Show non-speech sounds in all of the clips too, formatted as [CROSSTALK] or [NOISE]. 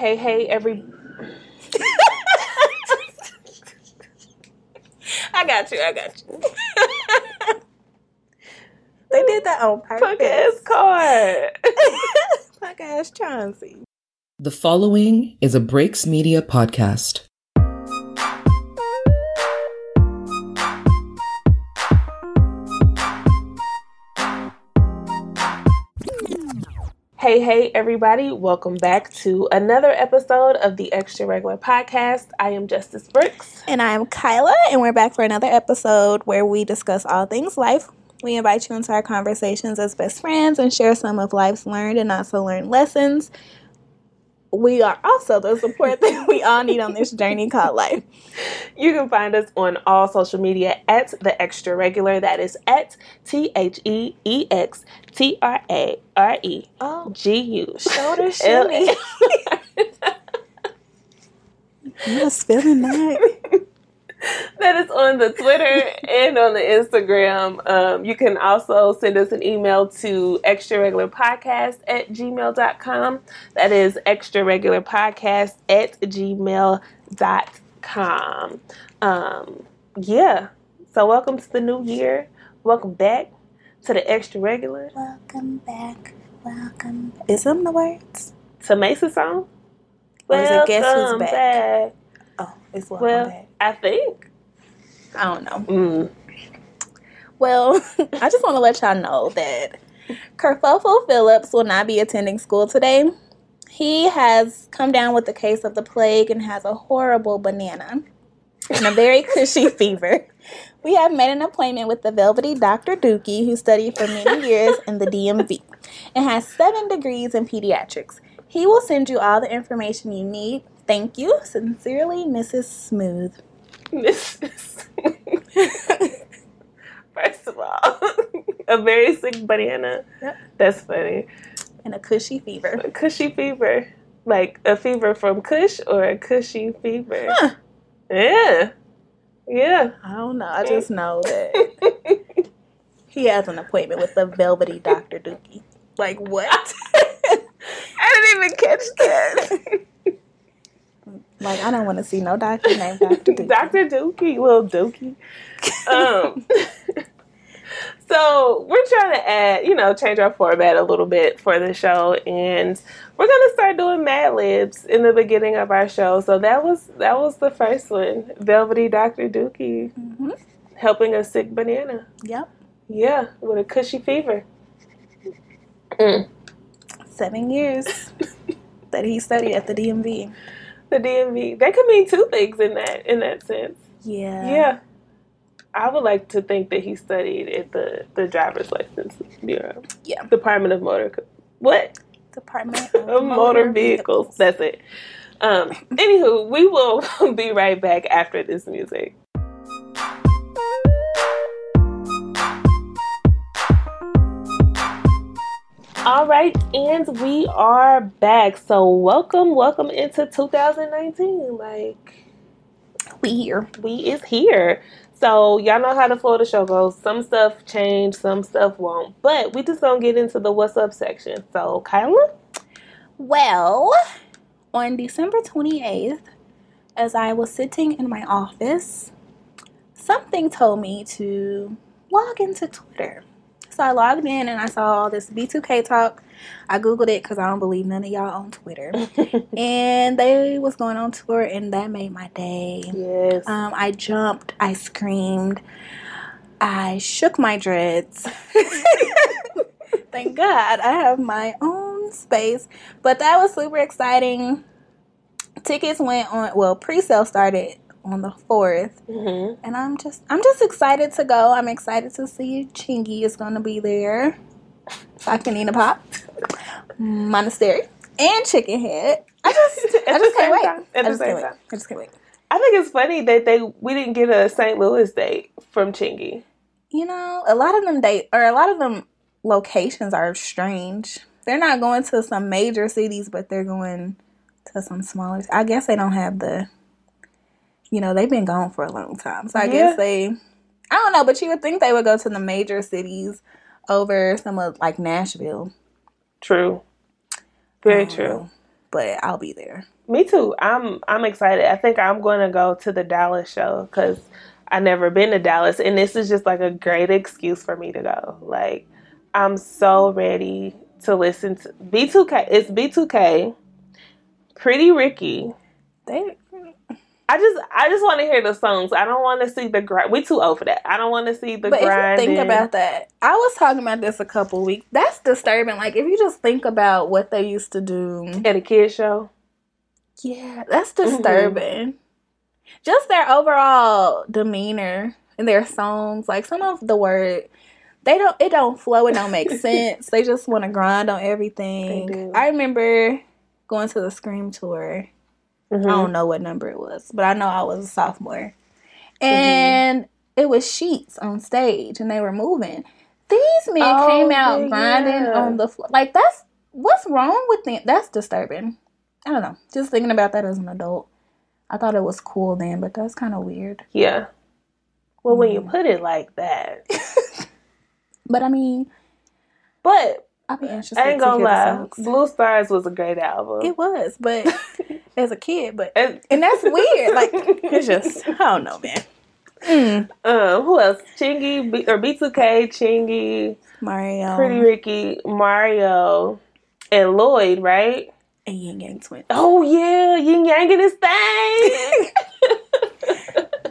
Hey, hey, every. [LAUGHS] I got you. I got you. [LAUGHS] They did that on Punk ass purpose. card. [LAUGHS] Punk ass Chauncey. The following is a Breaks Media podcast. Hey, hey, everybody. Welcome back to another episode of the Extra Regular Podcast. I am Justice Brooks. And I'm Kyla, and we're back for another episode where we discuss all things life. We invite you into our conversations as best friends and share some of life's learned and also learned lessons. We are also the support that we all need on this journey called life. You can find us on all social media at the Extra Regular. That is at T H E E X T R A R E Oh, G U. shoulder [LAUGHS] shimmy. I'm just feeling that. [LAUGHS] [LAUGHS] That is on the Twitter and on the Instagram. Um, you can also send us an email to extra regular podcast at gmail.com. That is extra regular podcast at gmail.com. Um, yeah. So, welcome to the new year. Welcome back to the extra regular. Welcome back. Welcome back. Is them the words? To Mason song. Or is it Guess Who's Back? back. Oh, it's welcome Well, back. I think. I don't know. Mm. Well, [LAUGHS] I just want to let y'all know that Kerfuffle Phillips will not be attending school today. He has come down with the case of the plague and has a horrible banana and a very cushy [LAUGHS] fever. We have made an appointment with the velvety Dr. Dookie, who studied for many years in the DMV and has seven degrees in pediatrics. He will send you all the information you need. Thank you. Sincerely, Mrs. Smooth. Mrs. [LAUGHS] First of all, [LAUGHS] a very sick banana. Yep. That's funny. And a cushy fever. A cushy fever. Like a fever from Kush or a cushy fever? Huh. Yeah. Yeah. I don't know. I just know that [LAUGHS] he has an appointment with the velvety Dr. Dookie. Like what? I didn't even catch that. Like I don't want to see no doctor named [LAUGHS] Dr. Dookie. Dr. Dookie, little Dookie. Um, [LAUGHS] so we're trying to add, you know, change our format a little bit for the show, and we're gonna start doing Mad Libs in the beginning of our show. So that was that was the first one, Velvety Dr. Dookie Mhm. helping a sick banana. Yep. Yeah, with a cushy fever. Mm. Seven years that he studied at the DMV. The DMV. That could mean two things in that in that sense. Yeah. Yeah. I would like to think that he studied at the, the driver's license bureau. Yeah. Department of Motor Co- what? Department [LAUGHS] Of motor, vehicles. That's it. Um anywho, we will [LAUGHS] be right back after this music. All right, and we are back. So welcome, welcome into 2019. Like We here. we is here. So y'all know how the Florida show goes. Some stuff change, some stuff won't. But we just gonna get into the what's up section. So Kyla, Well, on December 28th, as I was sitting in my office, something told me to log into Twitter. So I logged in and I saw all this B2K talk. I googled it because I don't believe none of y'all on Twitter. [LAUGHS] and they was going on tour and that made my day. yes, Um, I jumped, I screamed, I shook my dreads. [LAUGHS] Thank God I have my own space. But that was super exciting. Tickets went on well, pre-sale started on the 4th hmm and I'm just I'm just excited to go. I'm excited to see Chingy is gonna be there. So I can eat a pop. Monastery and chicken head. I [LAUGHS] just I just can't wait. time. At I just can't wait. I just can't wait. I think it's funny that they we didn't get a St. Louis date from Chingy. You know, a lot of them date or a lot of them locations are strange. They're not going to some major cities, but they're going to some smaller. I guess they don't have the. You know, they've been gone for a long time, so I Yeah. guess they. I don't know, but you would think they would go to the major cities over some of like Nashville. True. Very true. know. but I'll be there. Me too. I'm I'm excited. I think I'm going to go to the Dallas show because I never been to Dallas, and this is just like a great excuse for me to go. Like I'm so ready to listen to B2K. It's B2K, Pretty Ricky. They I just I just want to hear the songs. I don't want to see the grind. We too old for that. I don't want to see the but grind. if you think about that, I was talking about this a couple weeks. That's disturbing. Like if you just think about what they used to do, at a kid show. yeah, that's mm-hmm. disturbing. Just their overall demeanor and their songs, like some of the word, they don't. It don't flow. It don't make [LAUGHS] sense. They just want to grind on everything. I remember going to the Scream tour. Mhm. I don't know what number it was, but I know I was a sophomore. And it was sheets on stage and they were moving. These men Oh, came out yeah, grinding on the floor. Like that's what's wrong with them? That's disturbing. I don't know. Just thinking about that as an adult. I thought it was cool then, but that's kind of weird. Yeah. Well, when Mm. you put it like that, [LAUGHS] But I mean, but I'll be interested I ain't to gonna lie. Blue Stars was a great album. It was, but [LAUGHS] as a kid, but And- and that's weird. Like [LAUGHS] it's just I don't know, man. Mm. um, who else? Chingy B- or B2K, Chingy, Mario, Pretty Ricky, Mario, and Lloyd, right? and Yin Yang Twins. Oh yeah, Yin Yang in his thing.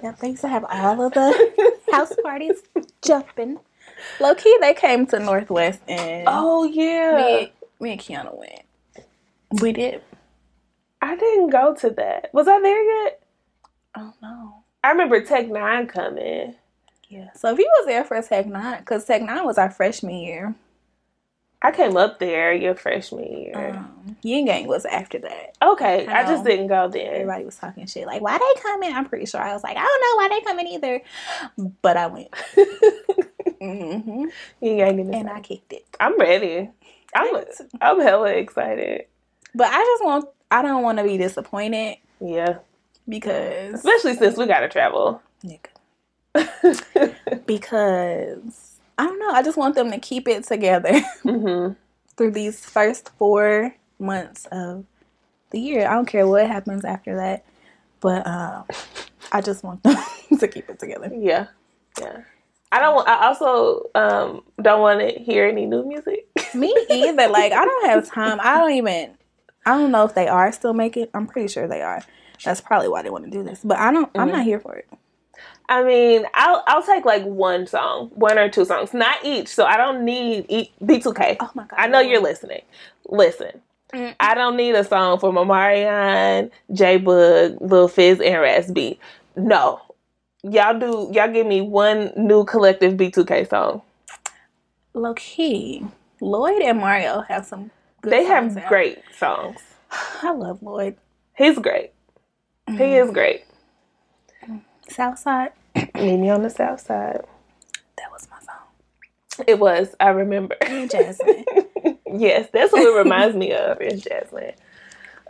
[LAUGHS] They used to have all of the house parties jumping. Low key, they came to Northwest and oh yeah, me, me and Kiana went. We did. I didn't go to that. Was I there yet? Oh no. I remember Tech N9ne coming. Yeah. So if you was there for Tech N9ne, because Tech N9ne was our freshman year. I came up there your freshman year. Um, Yin Yang was after that. okay, I I, just didn't go then. Everybody was talking shit like, "Why they coming?" I'm pretty sure I was like, "I don't know why they coming either," but I went. [LAUGHS] hmm Yin in his And. I kicked it. I'm ready. I'm I'm hella excited. But I just want. I don't want to be disappointed Yeah, because especially since we gotta travel. nigga. because I don't know. I just want them to keep it together [LAUGHS] hmm through these first four months of the year. I don't care what happens after that, but um, I just want them [LAUGHS] to keep it together. Yeah, yeah. I don't. I also um don't want to hear any new music. Me either. Like I don't have time. I don't even. I don't know if they are still making. I'm pretty sure they are. That's probably why they want to do this. But I don't. I'm not here for it. I mean, I'll I'll take like one song, one or two songs, not each. So I don't need e- B2K. Oh my god. I know you're listening. Listen, Mm. I don't need a song from Omarion, J-Boog, Lil Fizz, and Raz-B. No, y'all do. Y'all give me one new collective B2K song. low key. Lloyd and Mario have some. They have out. great songs. [SIGHS] I love Lloyd. He's great. He Mm. is great. Southside. [CLEARS THROAT] Meet me on the south side. That was my song. It was. I remember. And Jasmine. [LAUGHS] yes, that's what it reminds me of. Is Jasmine.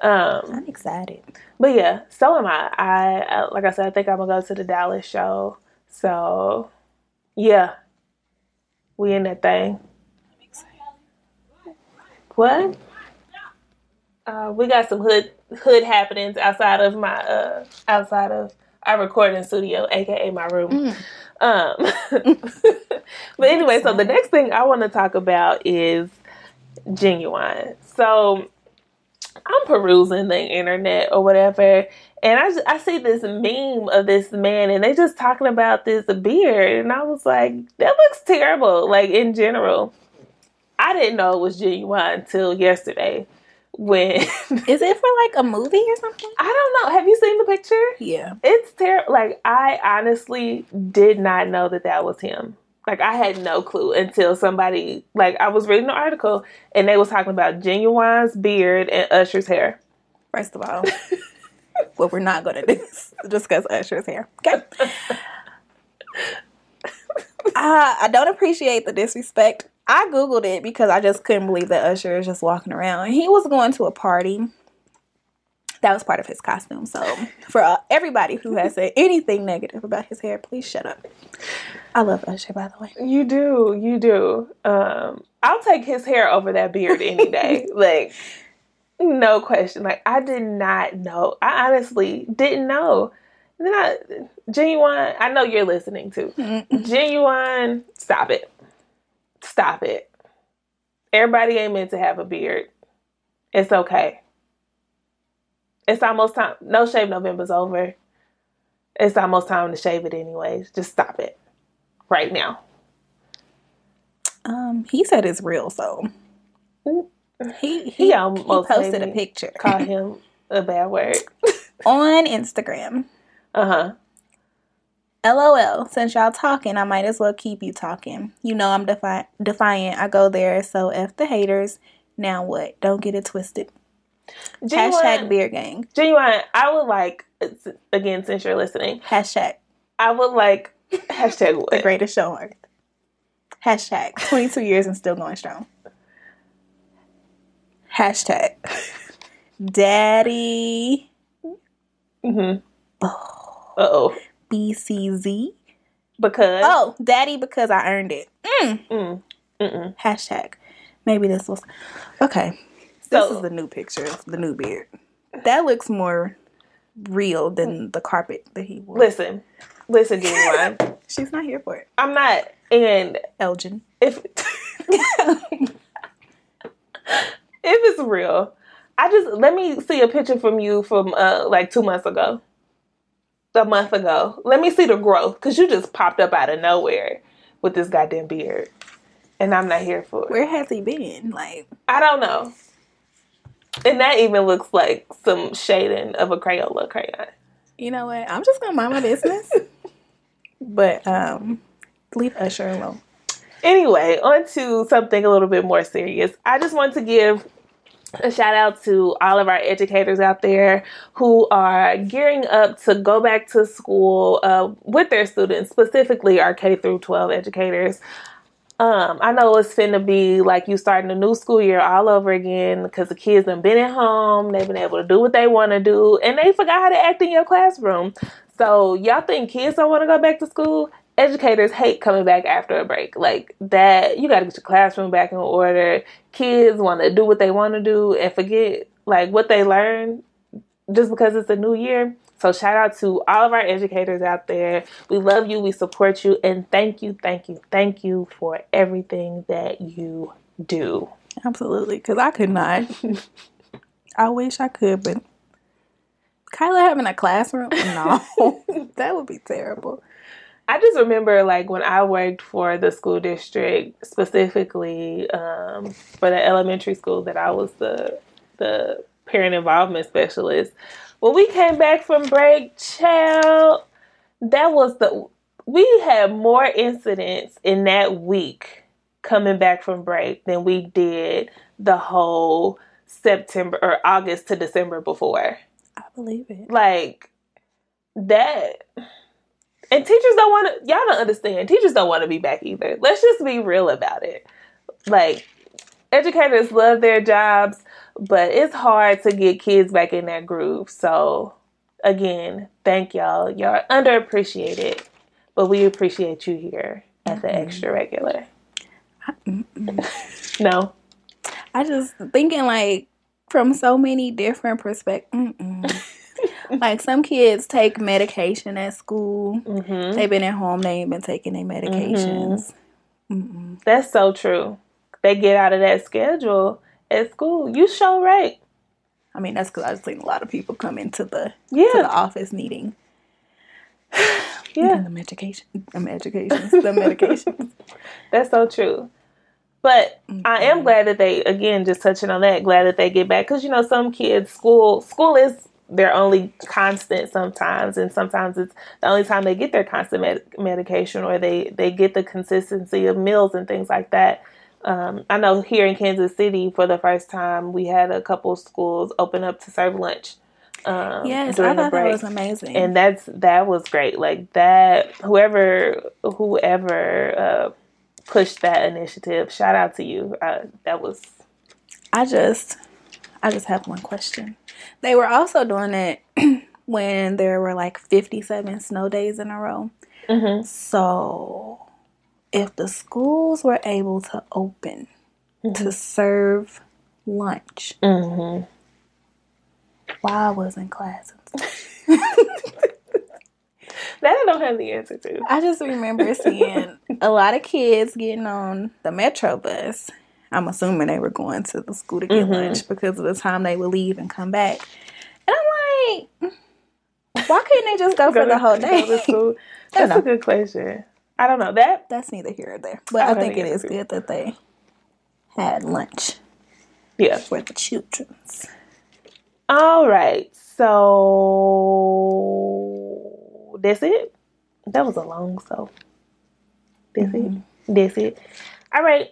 Um, I'm excited. but yeah, so am I. I, I like I said, I think I'm gonna go to the Dallas show. So yeah, we in that thing. What? Uh, we got some hood hood happenings outside of my uh outside of our recording studio, aka my room. Mm. Um, [LAUGHS] but anyway, so the next thing I want to talk about is Ginuwine. So I'm perusing the internet or whatever, and I I see this meme of this man, and they just talking about this beard, and I was like, that looks terrible. Like in general, I didn't know it was Ginuwine until yesterday when [LAUGHS] Is it for like a movie or something? I don't know. Have you seen the picture? Yeah. It's terrible. Like I honestly did not know that that was him. Like I had no clue until somebody like I was reading the article and they was talking about Ginuwine's beard and Usher's hair. First of all, [LAUGHS] what we're not going [LAUGHS] to discuss Usher's hair. Okay. Uh, I don't appreciate the disrespect. I googled it because I just couldn't believe that Usher is just walking around. And he was going to a party. That was part of his costume. So, for uh, everybody who has said anything negative about his hair, please shut up. I love Usher, by the way. You do, you do. Um, I'll take his hair over that beard any day. [LAUGHS] like No question. Like I did not know. I honestly didn't know. And then I Ginuwine. I know you're listening too. Ginuwine. Stop it. Stop it. Everybody ain't meant to have a beard. It's okay. It's almost time. No shave November's over. It's almost time to shave it anyways. Just stop it right now. Um, he said it's real, so he he, He almost he posted a picture Call him a bad word. [LAUGHS] on Instagram. Uh huh. LOL. Since y'all talking, I might as well keep you talking. You know I'm defi- defiant. I go there, so f the haters. Now what? Don't get it twisted. Hashtag beer gang. Ginuwine, I would like, again, since you're listening, Hashtag I would like, hashtag [LAUGHS] what? the greatest show on earth. Hashtag 22 years and still going strong. Hashtag [LAUGHS] Daddy Mm-hmm. Uh oh. BCZ. Because. Oh, Daddy because I earned it. Mm. Mm. Mm-mm. Hashtag. Maybe this was okay. So- this is the new picture, of the new beard. That looks more real than the carpet that he wore. Listen. Listen, Ginuwine. [LAUGHS] She's not here for it. I'm not, and Elgin. if. [LAUGHS] if it's real, I just let me see a picture from you from uh like two months ago, a month ago. Let me see the growth because you just popped up out of nowhere with this goddamn beard, and I'm not here for it. Where has he been? Like, I don't know, and that even looks like some shading of a Crayola crayon. you know what? I'm just gonna mind my business. [LAUGHS] but um, leave Usher alone. Anyway, on to something a little bit more serious. I just want to give a shout out to all of our educators out there who are gearing up to go back to school uh, with their students, specifically our K through 12 educators. Um, I know it's finna be like you starting a new school year all over again because the kids have been at home, they've been able to do what they want to do, and they forgot how to act in your classroom. So y'all think kids don't want to go back to school? Educators hate coming back after a break. Like that, you got to get your classroom back in order. Kids want to do what they want to do and forget like what they learned just because it's a new year. So shout out to all of our educators out there. We love you, we support you, and thank you, thank you, thank you for everything that you do. Absolutely, because I could not. I wish I could, but Kyla having a classroom? No, [LAUGHS] [LAUGHS] that would be terrible. I just remember like when I worked for the school district, specifically um, for the elementary school that I was the the parent involvement specialist. When we came back from break, child, that was the we had more incidents in that week coming back from break than we did the whole September or August to December before. I believe it. Like that and teachers don't want to y'all don't understand teachers don't want to be back either. Let's just be real about it. Like educators love their jobs but it's hard to get kids back in that groove. So again thank y'all. Y'all are underappreciated but we appreciate you here at the mm-hmm. extra regular. [LAUGHS] No. I just thinking like from so many different perspectives. [LAUGHS] like some kids take medication at school. hmm They've been at home. They ain't been taking their medications. Mm-mm. that's so true they get out of that schedule at school you show right I mean, that's because I've seen a lot of people come into the to yeah the office needing [SIGHS] yeah the medication, the medications, the medications. [LAUGHS] That's so true. But I am glad that they again just touching on that. Glad that they get back because you know some kids school school is their only constant sometimes, and sometimes it's the only time they get their constant med- medication or they they get the consistency of meals and things like that. Um, I know here in Kansas City for the first time we had a couple schools open up to serve lunch. Um, Yes, I thought that was amazing. and that's that was great like that whoever whoever uh pushed that initiative shout out to you uh, that was I just, I just have one question. They were also doing it [CLEARS THROAT] when there were like fifty-seven snow days in a row. Mhm. So, if the schools were able to open to serve lunch, Mhm. while I was in class. [LAUGHS] That I don't have the answer to. I just remember seeing a lot of kids getting on the metro bus. I'm assuming they were going to the school to get Mhm. lunch because of the time they would leave and come back. And I'm like, why couldn't they just go, [LAUGHS] for to- the whole [LAUGHS] go day? to school. [LAUGHS] That's a good question. I don't know that. That's neither here or there. But I I, think think it's good that they had lunch Yeah. for the children's. All right. So that's it. That was a long so. That's it. That's it. All right.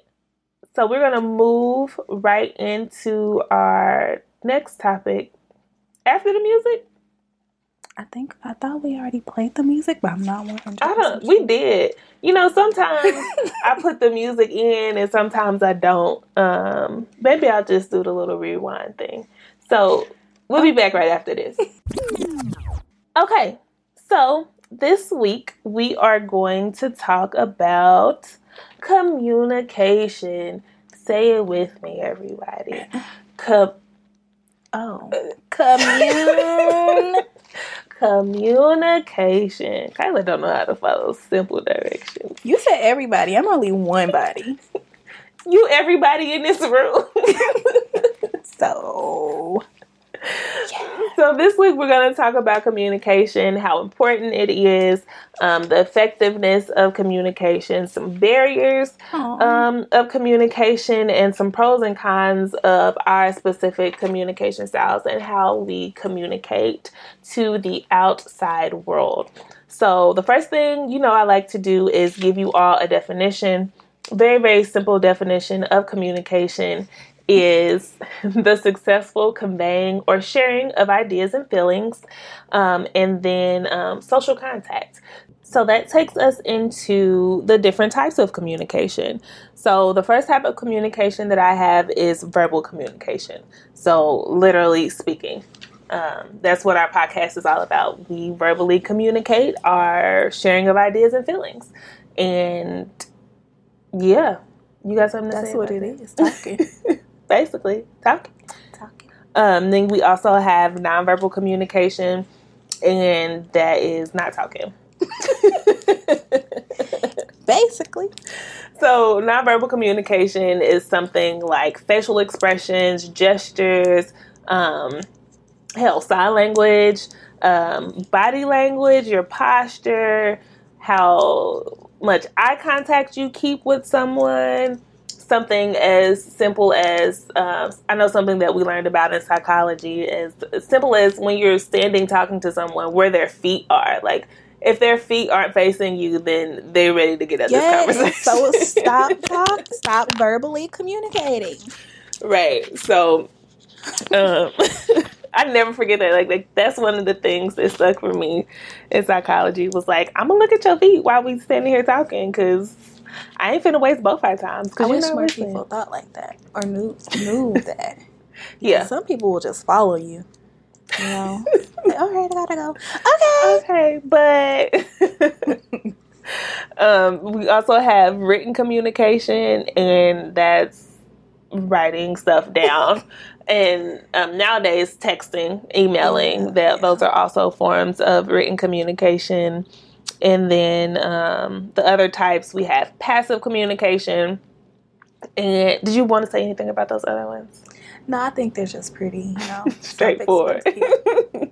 So we're gonna move right into our next topic after the music. I think I thought we already played the music, but I'm not one. I don't. We did. You know, sometimes [LAUGHS] I put the music in, and sometimes I don't. Um, maybe I'll just do the little rewind thing. So we'll be back right after this. [LAUGHS] Okay, so this week we are going to talk about communication. Say it with me, everybody. Com- Oh, commune. [LAUGHS] communication. Kyla don't know how to follow simple directions. you said everybody. I'm only one body. [LAUGHS] You, everybody in this room. [LAUGHS] So so this week we're going to talk about communication, how important it is, um, the effectiveness of communication, some barriers um, of communication, and some pros and cons of our specific communication styles and how we communicate to the outside world. So the first thing you know I like to do is give you all a definition. Very very simple definition of communication is [LAUGHS] the successful conveying or sharing of ideas and feelings, um, and then um, social contact. So that takes us into the different types of communication. So the first type of communication that I have is verbal communication. So literally speaking. Um, that's what our podcast is all about. We verbally communicate our sharing of ideas and feelings. And yeah, you got something to that's say? what about it that? is. Talking, [LAUGHS] Basically, talking. talking. Um, then we also have nonverbal communication, and that is not talking. [LAUGHS] Basically, So, nonverbal communication is something like facial expressions, gestures, um, hell, sign language, um, body language, your posture, how much eye contact you keep with someone. Something as simple as uh, I know something that we learned about in psychology is as simple as when you're standing talking to someone where their feet are. Like if their feet aren't facing you, then they're ready to get at yeah. this conversation. So [LAUGHS] stop, talk, stop verbally communicating. Right. So, um, [LAUGHS] I never forget that. Like, like, that's one of the things that stuck for me in psychology was like, I'm gonna look at your feet while we standing here talking because I ain't finna waste both our times. I Because wish more listening. people thought like that or knew knew [LAUGHS] that. Yeah. Some people will just follow you. You know. [LAUGHS] like, all right, I gotta go. Okay. Okay, but [LAUGHS] um, we also have written communication, and that's writing stuff down. and um, nowadays, texting, emailing, Yeah, that those are also forms of written communication. And then um, the other types, we have passive communication. And did you want to say anything about those other ones? No, I think they're just pretty, you know, [LAUGHS] Straightforward. [LAUGHS]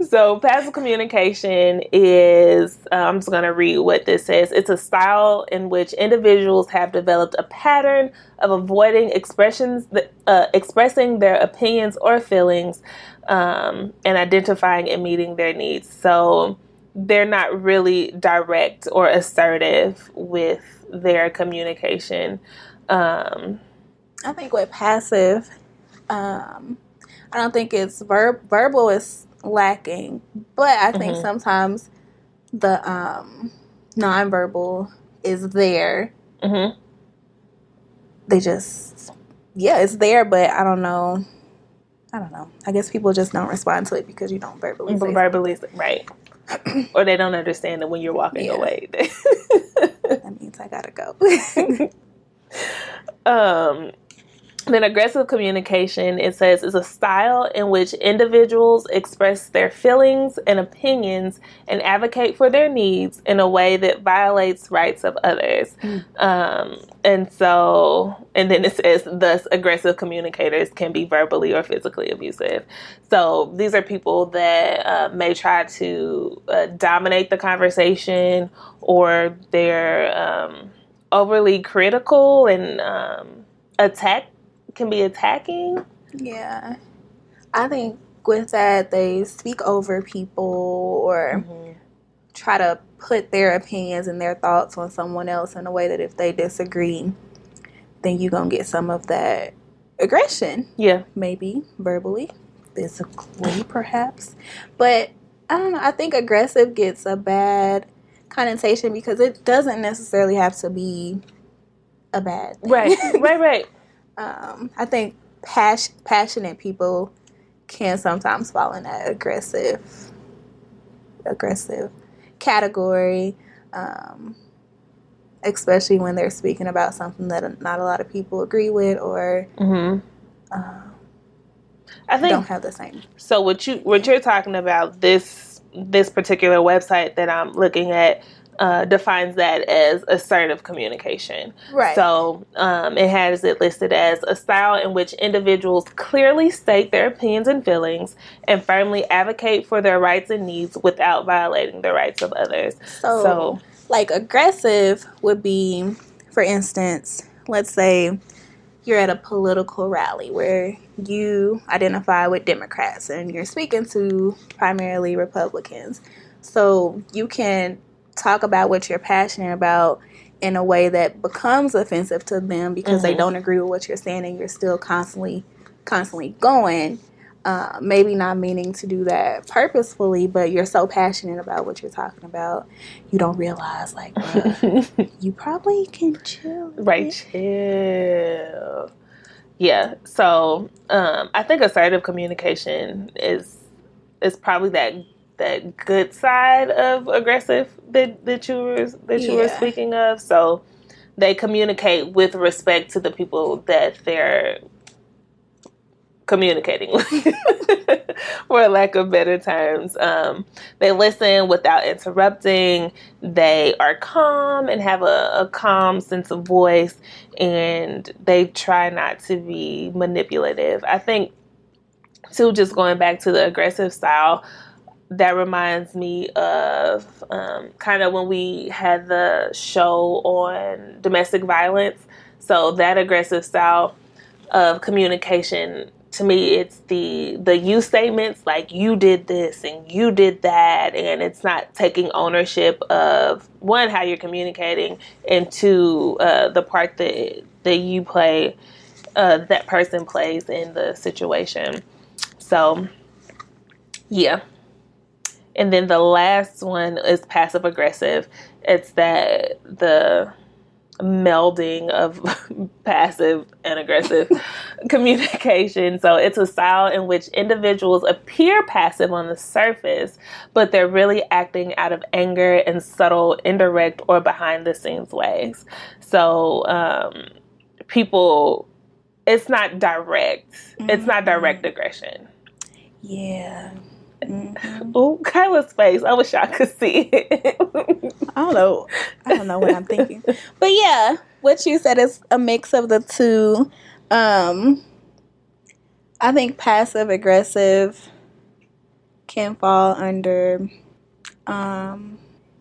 So, passive communication is, uh, I'm just going to read what this says. It's a style in which individuals have developed a pattern of avoiding expressions, that, uh, expressing their opinions or feelings, um, and identifying and meeting their needs. So, they're not really direct or assertive with their communication. Um, I think with passive, um, I don't think it's verb verbal is lacking, but I think Mhm. sometimes the um, nonverbal is there. mhm. They just yeah, it's there, but I don't know. I don't know. I guess people just don't respond to it because you don't verbally. Say verbally, right? [CLEARS THROAT] or they don't understand that when you're walking Yeah. away. That means I gotta go. [LAUGHS] [LAUGHS] um, then aggressive communication, it says, is a style in which individuals express their feelings and opinions and advocate for their needs in a way that violates rights of others. Um, and so, and then it says, thus, aggressive communicators can be verbally or physically abusive. So these are people that uh, may try to uh, dominate the conversation or they're um, overly critical and um, attack can be attacking. Yeah. I think with that, they speak over people or mm-hmm. try to put their opinions and their thoughts on someone else in a way that if they disagree, then you're going to get some of that aggression, Yeah. maybe verbally, physically, perhaps. But I don't know. I think aggressive gets a bad connotation because it doesn't necessarily have to be a bad thing. Right. right. Right. [LAUGHS] um, I think pas- passionate people can sometimes fall in that aggressive, aggressive category, um, especially when they're speaking about something that not a lot of people agree with or hmm uh, I think don't have the same. so. What you what you're talking about this this particular website that I'm looking at uh, defines that as assertive communication. Right. So um, it has it listed as a style in which individuals clearly state their opinions and feelings and firmly advocate for their rights and needs without violating the rights of others. So, So, like aggressive would be, for instance, let's say you're at a political rally where you identify with Democrats and you're speaking to primarily Republicans. So you can talk about what you're passionate about in a way that becomes offensive to them because they Mhm. don't agree with what you're saying and you're still constantly constantly going uh, maybe not meaning to do that purposefully but you're so passionate about what you're talking about you don't realize like [LAUGHS] you probably can chill right, chill. Yeah. So um, I think assertive communication is is probably that that good side of aggressive that, that you were that you were speaking of. So they communicate with respect to the people that they're communicating [LAUGHS] with, for lack of better terms. Um, they listen without interrupting. They are calm and have a, a calm sense of voice, and they try not to be manipulative. I think, too, just going back to the aggressive style, that reminds me of um, kind of when we had the show on domestic violence. So that aggressive style of communication to me it's the the you statements like you did this and you did that and it's not taking ownership of one how you're communicating and two uh, the part that that you play uh, that person plays in the situation so yeah and then the last one is passive aggressive it's that the melding of [LAUGHS] passive and aggressive [LAUGHS] communication. So it's a style in which individuals appear passive on the surface, but they're really acting out of anger in subtle, indirect, or behind the scenes ways. So um, people, it's not direct. It's not direct aggression. yeah Mhm. Oh, Kyla's face. I wish y'all could see it. I don't know. I don't know what I'm thinking. But yeah, what you said is a mix of the two. Um I think passive aggressive can fall under um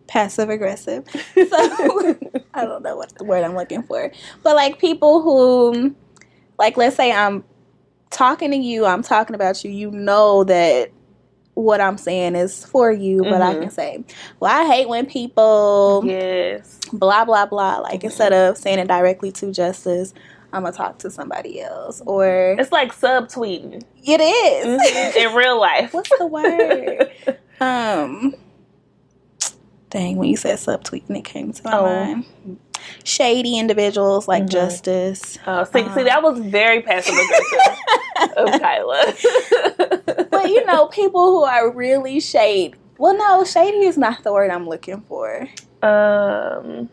passive aggressive. So [LAUGHS] I don't know what the word I'm looking for. But like people who like let's say I'm talking to you, I'm talking about you, you know that what I'm saying is for you, but I Mhm. can say, Well, I hate when people yes. blah blah blah. Like instead of saying it directly to justice, I'm gonna talk to somebody else. Or It's like subtweeting it is. in real life. What's the word? [LAUGHS] um dang, when you said subtweeting it came to my Oh. mind. Shady individuals like Mhm. justice. Oh, see, see, that was very passive aggressive of [LAUGHS] Kyla. [LAUGHS] But you know, people who are really shady. Well, no, shady is not the word I'm looking for. um,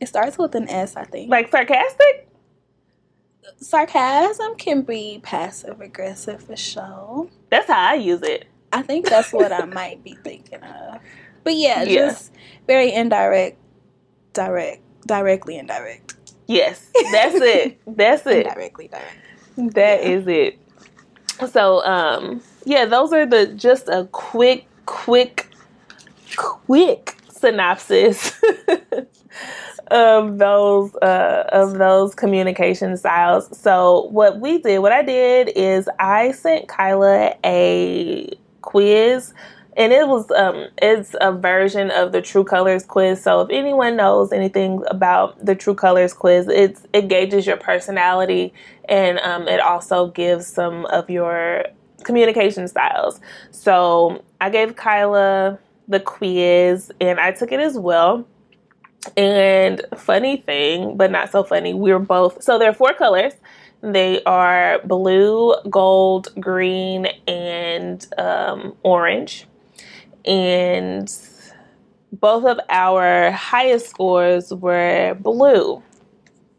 It starts with an S, I think. like sarcastic. sarcasm can be passive aggressive for sure. That's how I use it. I think that's what I [LAUGHS] might be thinking of. But yeah, Yeah. just very indirect, direct, directly indirect. Yes, that's it. [LAUGHS] That's it. Indirectly direct. That is it. So, um, yeah, those are the just a quick, quick, quick synopsis [LAUGHS] of those uh, of those communication styles. So, what we did, what I did is I sent Kyla a quiz. And it was um it's a version of the True Colors quiz. So if anyone knows anything about the True Colors quiz, it's it gauges your personality and um, it also gives some of your communication styles. So I gave Kyla the quiz and I took it as well. And funny thing, but not so funny, we were both so there are four colors. They are blue, gold, green, and um, orange. And both of our highest scores were blue,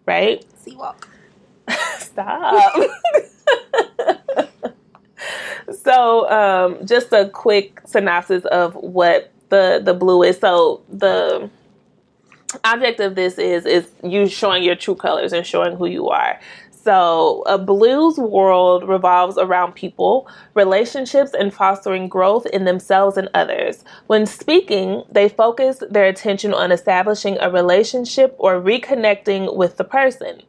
right? C-Walk. [LAUGHS] Stop. [LAUGHS] so, um, just a quick synopsis of what the the blue is. So the object of this is is you showing your true colors and showing who you are. So, a blues world revolves around people, relationships, and fostering growth in themselves and others. When speaking, they focus their attention on establishing a relationship or reconnecting with the person.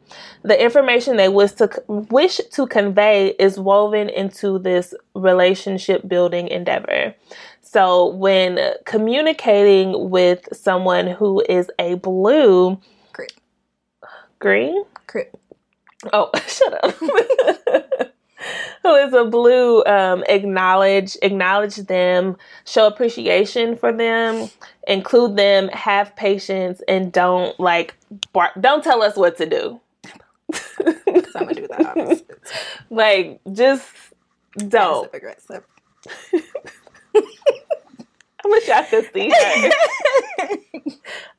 The information they wish to wish to convey is woven into this relationship building endeavor. So, when communicating with someone who is a blue, green, Crip. Oh, [LAUGHS] shut up. [LAUGHS] Who is a blue? Um, acknowledge, acknowledge them, show appreciation for them, include them, have patience, and don't like, bar- don't tell us what to do. I'm gonna do opposite. [LAUGHS] like, just don't. Aggressive. I wish I could see her.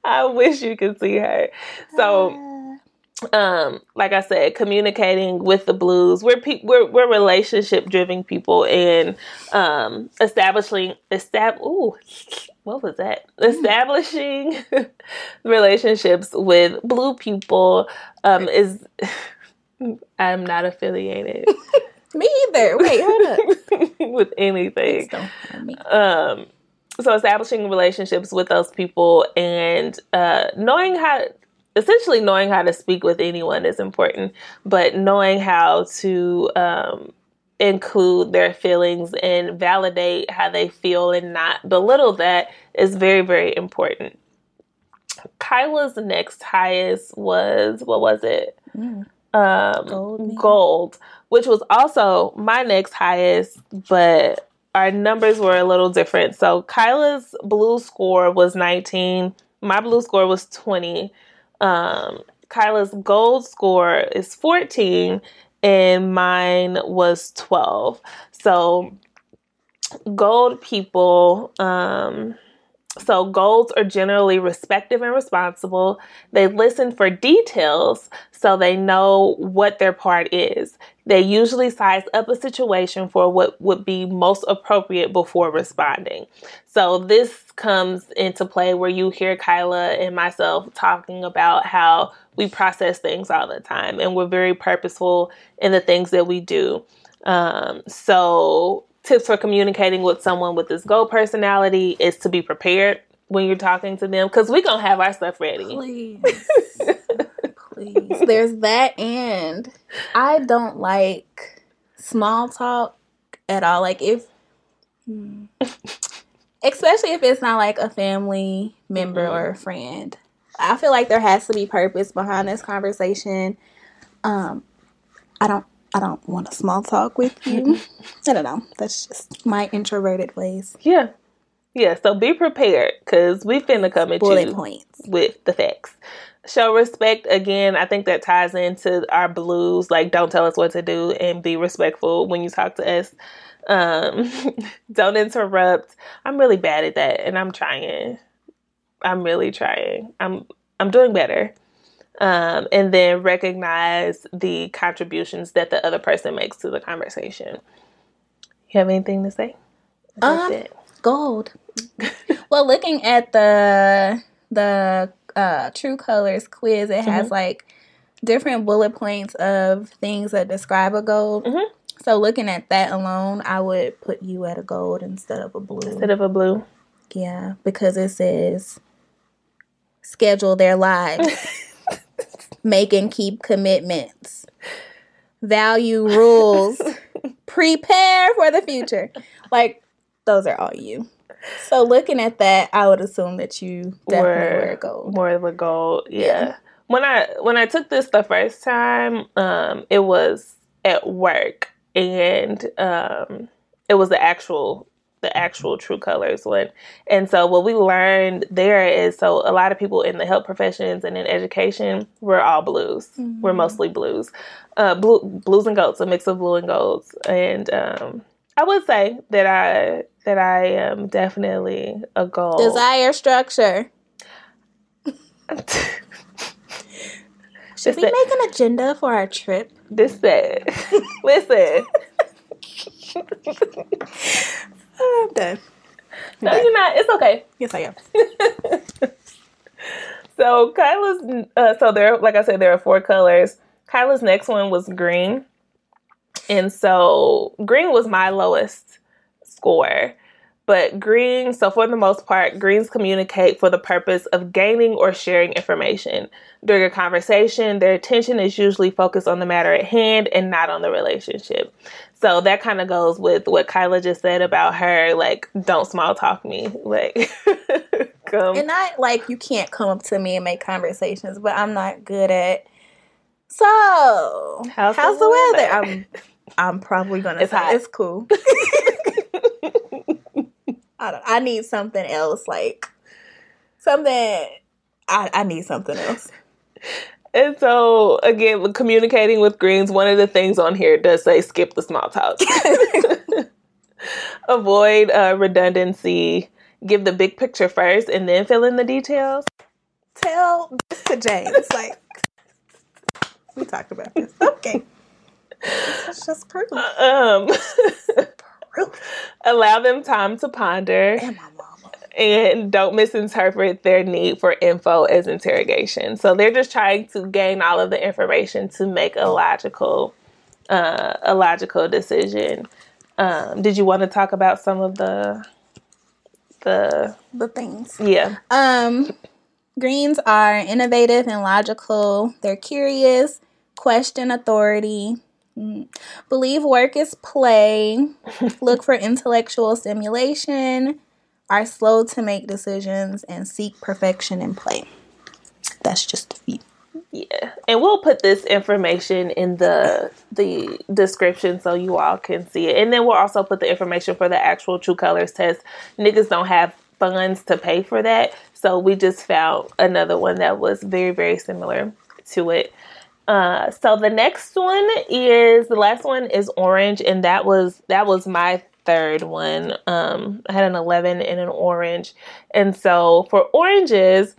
I wish you could see her. So. Um like i said communicating with the blues. We're pe- we're, we're relationship driven people and um establishing estab ooh what was that? Establishing [LAUGHS] relationships with blue people um is [LAUGHS] i'm not affiliated. [LAUGHS] Me either. Wait, hold up. with anything. Um so establishing relationships with those people and uh knowing how essentially knowing how to speak with anyone is important but knowing how to um include their feelings and validate how they feel and not belittle that is very very important kyla's next highest was what was it Mm. um Gold, gold which was also my next highest but our numbers were a little different. So Kyla's blue score was 19. My blue score was 20. Um, Kyla's gold score is 14, and mine was 12. So gold people, um, so golds are generally respective and responsible. They listen for details so they know what their part is. They usually size up a situation for what would be most appropriate before responding. So this comes into play where you hear Kyla and myself talking about how we process things all the time and we're very purposeful in the things that we do. Um, so tips for communicating with someone with this gold personality is to be prepared when you're talking to them because we're gonna have our stuff ready. Please. [LAUGHS] Please. There's that and I don't like small talk at all. Like if Hmm. especially if it's not like a family member or a friend. I feel like there has to be purpose behind this conversation. Um I don't I don't want to small talk with you. [LAUGHS] I don't know. That's just my introverted ways. Yeah, yeah. So be prepared because we finna come at Bullet you points. with the facts. Show respect again. I think that ties into our blues. Like, don't tell us what to do and be respectful when you talk to us. Um, [LAUGHS] don't interrupt. I'm really bad at that, and I'm trying. I'm really trying. I'm I'm doing better. um, and then recognize the contributions that the other person makes to the conversation. You have anything to say? Um. Gold. [LAUGHS] well, looking at the the uh, True Colors quiz, it has like different bullet points of things that describe a gold. Mhm. So looking at that alone, I would put you at a gold instead of a blue. Instead of a blue. yeah, because it says schedule their lives, [LAUGHS] make and keep commitments, value rules, [LAUGHS] prepare for the future. Like those are all you. So looking at that, I would assume that you definitely wear gold. More of a gold. Yeah. Yeah. When I when I took this the first time, um, it was at work and um it was the actual the actual true colors one. And so what we learned there is so a lot of people in the health professions and in education, we're all blues. We're mostly blues. Uh blue, blues and golds, a mix of blue and golds. And um I would say that I that I am definitely a goal. Desire structure. Should we It's make an agenda for our trip? This said, [LAUGHS] listen. I'm done. No, you're not. It's okay. Yes, I am. [LAUGHS] So Kyla's, uh, so there, like I said, there are four colors. Kyla's next one was green, and so green was my lowest score. But green, so for the most part, greens communicate for the purpose of gaining or sharing information. During a conversation, their attention is usually focused on the matter at hand and not on the relationship. So that kind of goes with what Kyla just said about her, like, don't small talk me. [LAUGHS] Like, come. And not like you can't come up to me and make conversations, but I'm not good at. So, How's how's, the the weather?" weather? I'm, [LAUGHS] I'm probably gonna It's say hot. it's cool. [LAUGHS] I don't. I need something else, like something. I I need something else. And so, again, communicating with greens, one of the things on here does say skip the small talk. [LAUGHS] Avoid uh, redundancy. Give the big picture first and then fill in the details. Tell this to James. Like we talked about this. Okay, it's just proof. Um, [LAUGHS] Proof. allow them time to ponder And my mama. and don't misinterpret their need for info as interrogation. So they're just trying to gain all of the information to make a logical, uh, a logical decision. Um, did you want to talk about some of the, the The things. yeah? Um, greens are innovative and logical. They're curious, question authority, Mm. believe work is play, look for intellectual stimulation, are slow to make decisions, and seek perfection in play. That's just a few. Yeah, and we'll put this information in the the description so you all can see it, and then we'll also put the information for the actual True Colors test. Niggas don't have funds to pay for that, so we just found another one that was very very similar to it. Uh, so the next one is the last one is orange, and that was that was my third one. Um, I had an eleven and an orange, and so for oranges.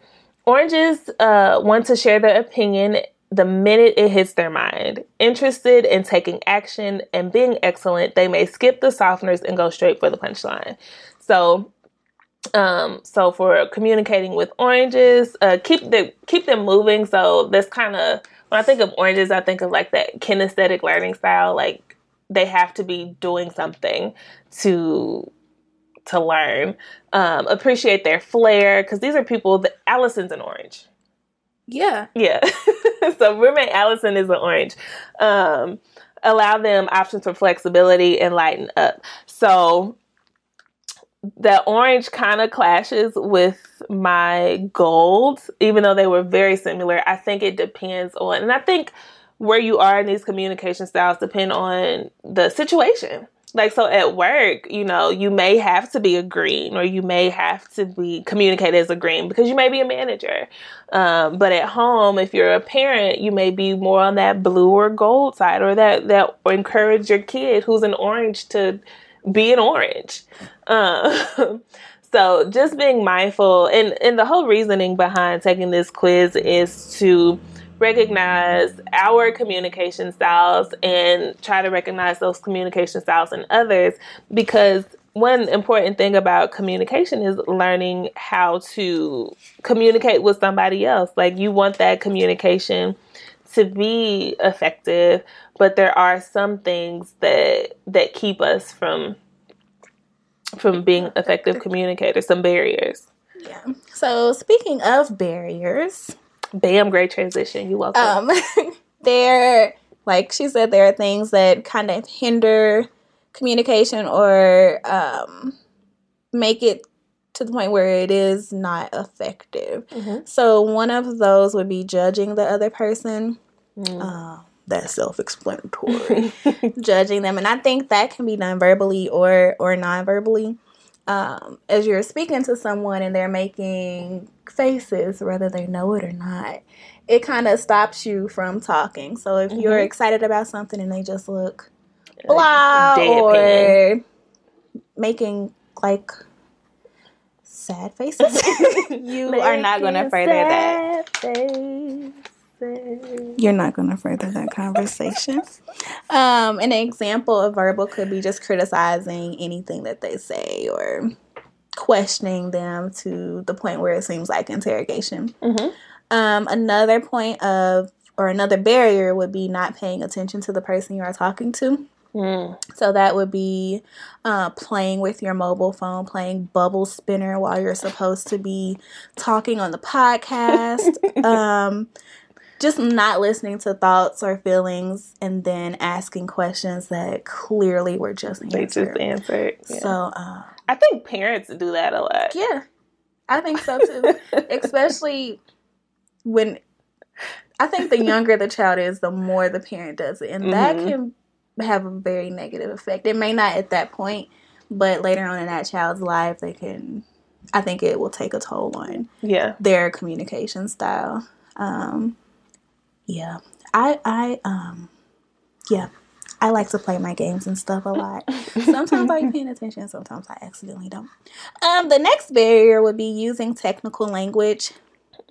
Oranges uh, want to share their opinion the minute it hits their mind. Interested in taking action and being excellent, they may skip the softeners and go straight for the punchline. So, um, so for communicating with oranges, uh, keep the keep them moving. So that's kind of when I think of oranges, I think of like that kinesthetic learning style. Like they have to be doing something to to learn. Um, appreciate their flair because these are people that Allison's an orange. Yeah. Yeah. [LAUGHS] so roommate Allison is an orange. Um, allow them options for flexibility and lighten up. So the orange kind of clashes with my gold, even though they were very similar. I think it depends on, and I think where you are in these communication styles depend on the situation. Like so at work, you know, you may have to be a green or you may have to be communicate as a green because you may be a manager. Um, but at home, if you're a parent, you may be more on that blue or gold side or that that or encourage your kid who's an orange to be an orange. Um, [LAUGHS] so just being mindful and, and the whole reasoning behind taking this quiz is to recognize our communication styles and try to recognize those communication styles in others because one important thing about communication is learning how to communicate with somebody else. Like you want that communication to be effective, but there are some things that that keep us from from being effective communicators, some barriers. Yeah. So speaking of barriers, bam, great transition. You welcome. Um, [LAUGHS] there, like she said, there are things that kind of hinder communication or um, make it to the point where it is not effective. Mm-hmm. So one of those would be judging the other person. Mm. Uh, that's self-explanatory. [LAUGHS] judging them, and I think that can be done verbally or or non-verbally. Um, as you're speaking to someone and they're making faces, whether they know it or not, it kind of stops you from talking. So if mm-hmm. you're excited about something and they just look blah or making like sad faces, [LAUGHS] [LAUGHS] you are not going to further that. Face. You're not going to further that conversation. Um, an example of verbal could be just criticizing anything that they say or questioning them to the point where it seems like interrogation. Mm-hmm. Um, another point of or another barrier would be not paying attention to the person you are talking to. Mm. So that would be uh, playing with your mobile phone, playing bubble spinner while you're supposed to be talking on the [LAUGHS] podcast. um, just not listening to thoughts or feelings and then asking questions that clearly were just answered. They just answered. Yeah. So uh, I think parents do that a lot. Yeah, I think so too. [LAUGHS] Especially when I think the younger the child is, the more the parent does it, and mm-hmm. that can have a very negative effect. It may not at that point, but later on in that child's life, they can. I think it will take a toll on yeah their communication style. Um, yeah, I I um, yeah, I like to play my games and stuff a lot. [LAUGHS] Sometimes I'm paying attention, sometimes I accidentally don't. Um, the next barrier would be using technical language.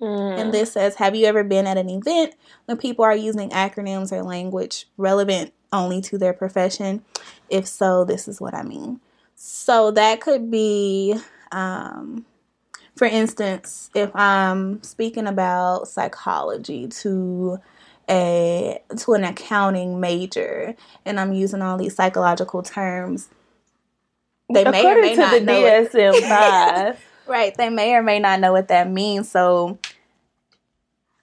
Mm. And this says, Have you ever been at an event when people are using acronyms or language relevant only to their profession? If so, this is what I mean. So that could be, um, for instance, if I'm speaking about psychology to a to an accounting major and I'm using all these psychological terms, they According may or may not know DSM five. [LAUGHS] right, they may or may not know what that means. So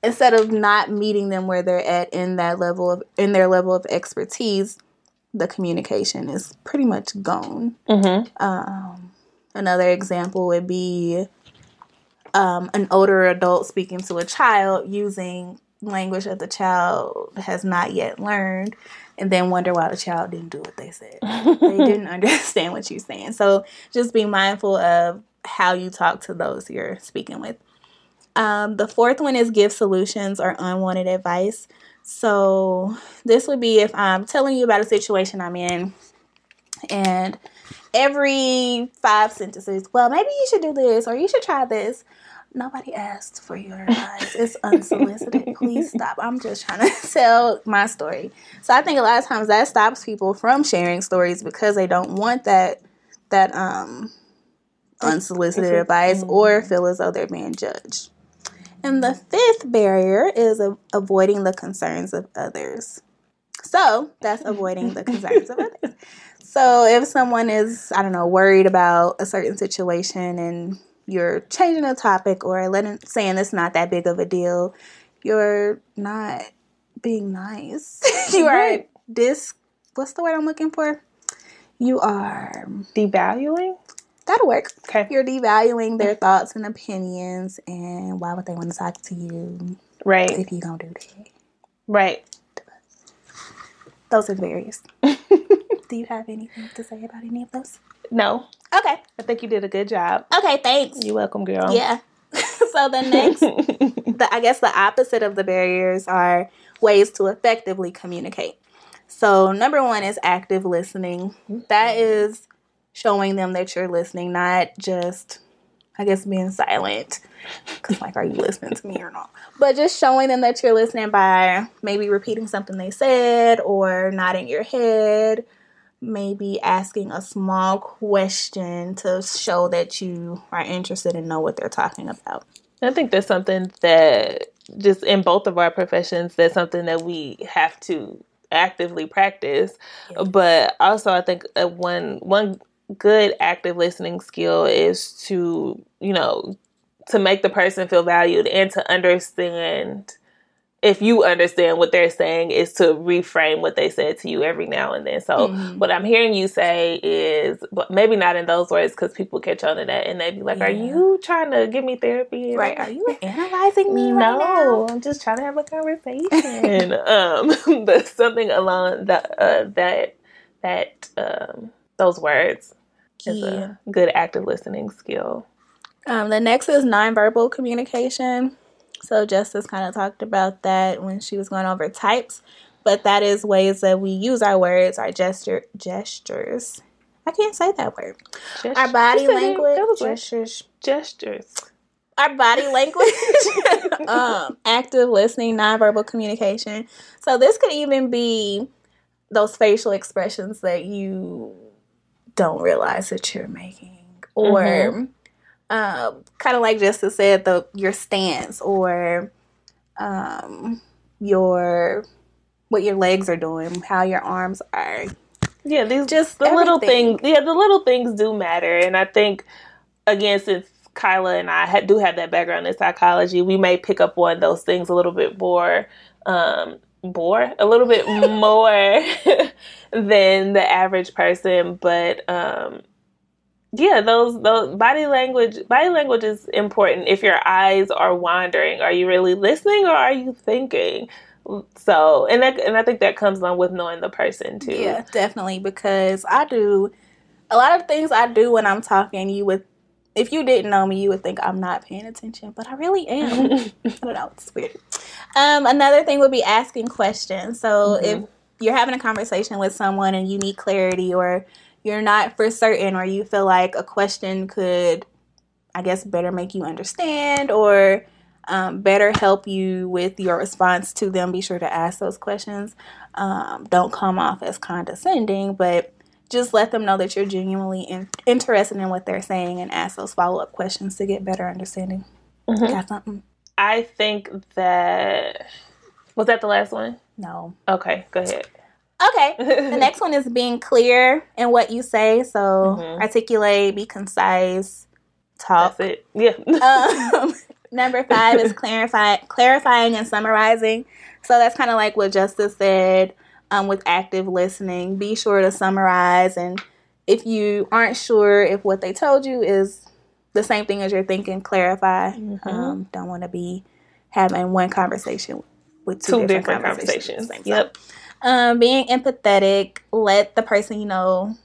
instead of not meeting them where they're at in that level of in their level of expertise, the communication is pretty much gone. Mm-hmm. Um, another example would be um, an older adult speaking to a child using language that the child has not yet learned and then wonder why the child didn't do what they said. they [LAUGHS] didn't understand what you're saying. So just be mindful of how you talk to those you're speaking with. Um, the fourth one is give solutions or unwanted advice. So this would be if I'm telling you about a situation I'm in and every five sentences, well, maybe you should do this or you should try this. Nobody asked for your advice. It's unsolicited. Please stop. I'm just trying [LAUGHS] to tell my story. So I think a lot of times that stops people from sharing stories because they don't want that that um unsolicited advice or feel as though they're being judged. And the fifth barrier is a- avoiding the concerns of others. So that's avoiding the concerns of others. So if someone is, I don't know, worried about a certain situation and you're changing the topic or letting saying it's not that big of a deal, you're not being nice. [LAUGHS] you are dis what's the word I'm looking for? You are devaluing? That'll work. Okay. You're devaluing their thoughts and opinions and why would they want to talk to you? Right. If you don't do that. Right. Those are the barriers. [LAUGHS] do you have anything to say about any of those? No. Okay. I think you did a good job. Okay, thanks. You're welcome, girl. Yeah. [LAUGHS] so the next, [LAUGHS] the, I guess the opposite of the barriers are ways to effectively communicate. So number one is active listening. That is showing them that you're listening, not just I guess being silent. Cause like, are you listening to me or not? But just showing them that you're listening by maybe repeating something they said or nodding your head, maybe asking a small question to show that you are interested and know what they're talking about. I think that's something that just in both of our professions, that's something that we have to actively practice. Yes. But also, I think uh, one one good active listening skill is to you know to make the person feel valued and to understand if you understand what they're saying is to reframe what they said to you every now and then. So mm-hmm. what I'm hearing you say is, but maybe not in those words because people catch on to that and they'd be like, yeah. "Are you trying to give me therapy?" Right? Are you analyzing me? Right no, now? I'm just trying to have a conversation. [LAUGHS] um, [LAUGHS] but something along that uh, that that um, those words is yeah. a good active listening skill. Um, the next is nonverbal communication. So Justice kind of talked about that when she was going over types, but that is ways that we use our words, our gesture gestures. I can't say that word. Gest- our body language, gestures, gestures. Our body [LAUGHS] language, [LAUGHS] um, active listening, nonverbal communication. So this could even be those facial expressions that you don't realize that you're making, or. Mm-hmm um, kind of like Justice said, the your stance or um, your what your legs are doing, how your arms are. Yeah, these just the everything. little things. Yeah, the little things do matter, and I think again, since Kyla and I ha- do have that background in psychology, we may pick up on those things a little bit more. Um, more a little bit more [LAUGHS] than the average person but um yeah those those body language body language is important if your eyes are wandering. Are you really listening or are you thinking? So and that and i think that comes along with knowing the person too. Yeah definitely because i do a lot of things i do when i'm talking you would if you didn't know me you would think i'm not paying attention but i really am. I don't know it's weird um, another thing would be asking questions so mm-hmm. if you're having a conversation with someone and you need clarity or you're not for certain or you feel like a question could i guess better make you understand or um, better help you with your response to them be sure to ask those questions um, don't come off as condescending but just let them know that you're genuinely in- interested in what they're saying and ask those follow-up questions to get better understanding mm-hmm. got something i think that was that the last one no okay go ahead Okay. [LAUGHS] the next one is being clear in what you say. So mm-hmm. articulate, be concise, talk. That's it. Yeah. [LAUGHS] um, [LAUGHS] number five is clarify, clarifying and summarizing. So that's kind of like what Justice said um, with active listening. Be sure to summarize. And if you aren't sure if what they told you is the same thing as you're thinking, clarify. Mm-hmm. Um, don't want to be having one conversation with two, two different, different, conversations. conversations. Yep. Um, being empathetic, let the person you know,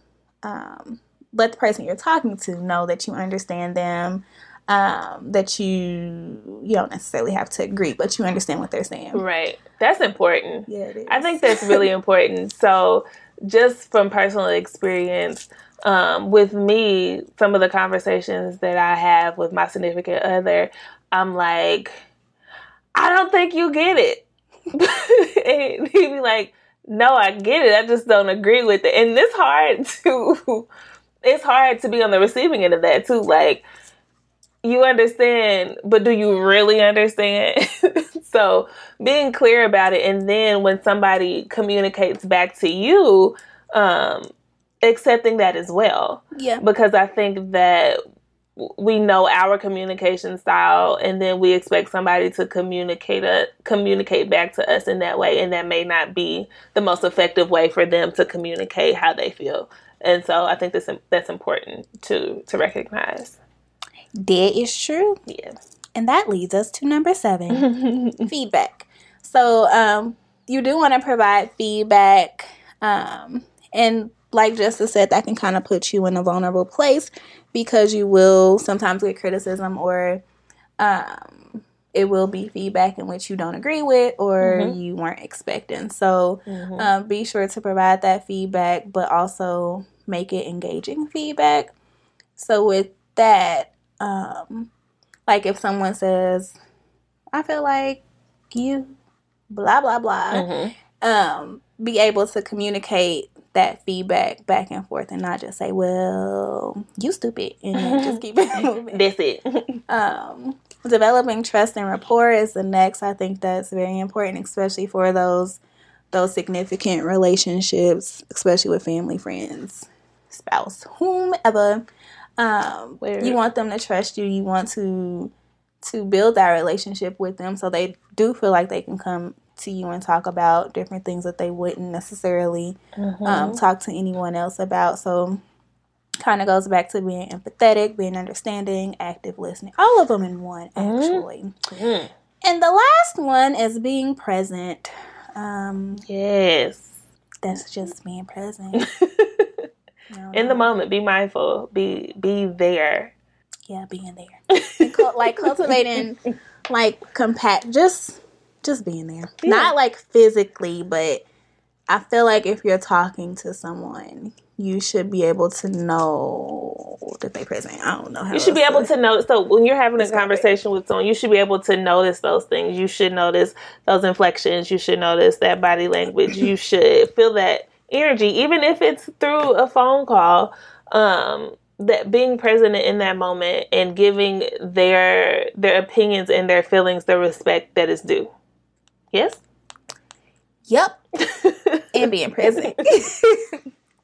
um, let the person you're talking to know that you understand them. Um, that you you don't necessarily have to agree, but you understand what they're saying. Right. That's important. Yeah, it is. I think that's really [LAUGHS] important. So, just from personal experience, um, with me, some of the conversations that I have with my significant other, I'm like, I don't think you get it. [LAUGHS] and he'd be like, no, I get it. I just don't agree with it. And it's hard [LAUGHS] to it's hard to be on the receiving end of that too. Like you understand, but do you really understand? [LAUGHS] so being clear about it and then when somebody communicates back to you, um, accepting that as well. Yeah. Because I think that we know our communication style and then we expect somebody to communicate a, communicate back to us in that way and that may not be the most effective way for them to communicate how they feel. And so i think that's that's important to to recognize. That is true. Yeah and that leads us to number seven [LAUGHS] feedback. So um you do want to provide feedback um and like Justice said, that can kind of put you in a vulnerable place because you will sometimes get criticism or um, it will be feedback in which you don't agree with or mm-hmm. you weren't expecting. So mm-hmm. um, be sure to provide that feedback, but also make it engaging feedback. So with that, um, like if someone says, "I feel like you," blah blah blah, Mm-hmm. um, be able to communicate that feedback back and forth and not just say, "Well, you stupid," and just keep it [LAUGHS] moving. That's it. um, developing trust and rapport is the next. I think that's very important, especially for those those significant relationships, especially with family, friends, spouse, whomever. Um, Word. you want them to trust you. You want to to build that relationship with them, so they do feel like they can come to you and talk about different things that they wouldn't necessarily um, talk to anyone else about. So kind of goes back to being empathetic, being understanding, active listening. All of them in one, actually. Mhm. And the last one is being present. Um, Yes. that's just being present. [LAUGHS] In the moment, be mindful. Be be there. yeah, being there, like [LAUGHS] cultivating, like compact, just just being there. Yeah. Not like physically, but I feel like if you're talking to someone, you should be able to know that they're present. I don't know how You should be able to know. So when you're having a conversation with someone, you should be able to notice those things. You should notice those inflections. You should notice that body language. you [CLEARS THROAT] should feel that energy, even if it's through a phone call. Um, that being present in that moment and giving their their opinions and their feelings the respect that is due. Yes. Yep, [LAUGHS] and being present. [LAUGHS]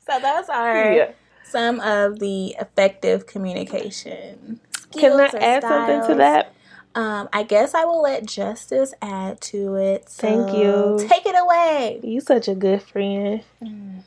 so those are Yeah. some of the effective communication. Can I add something to that? Um, I guess I will let Justice add to it. So Thank you. Take it away. You such a good friend. [LAUGHS]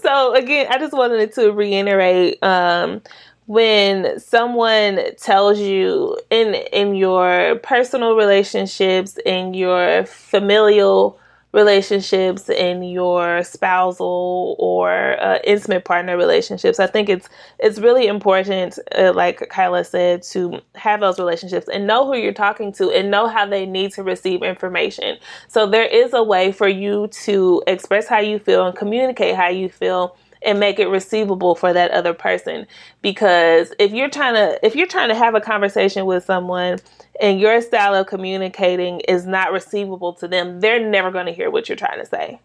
so again, I just wanted to reiterate um, when someone tells you in in your personal relationships, in your familial relationships, in your spousal or uh, intimate partner relationships, I think it's it's really important, uh, like Kyla said, to have those relationships and know who you're talking to and know how they need to receive information. So there is a way for you to express how you feel and communicate how you feel and make it receivable for that other person. Because if you're trying to if you're trying to have a conversation with someone and your style of communicating is not receivable to them they're never going to hear what you're trying to say.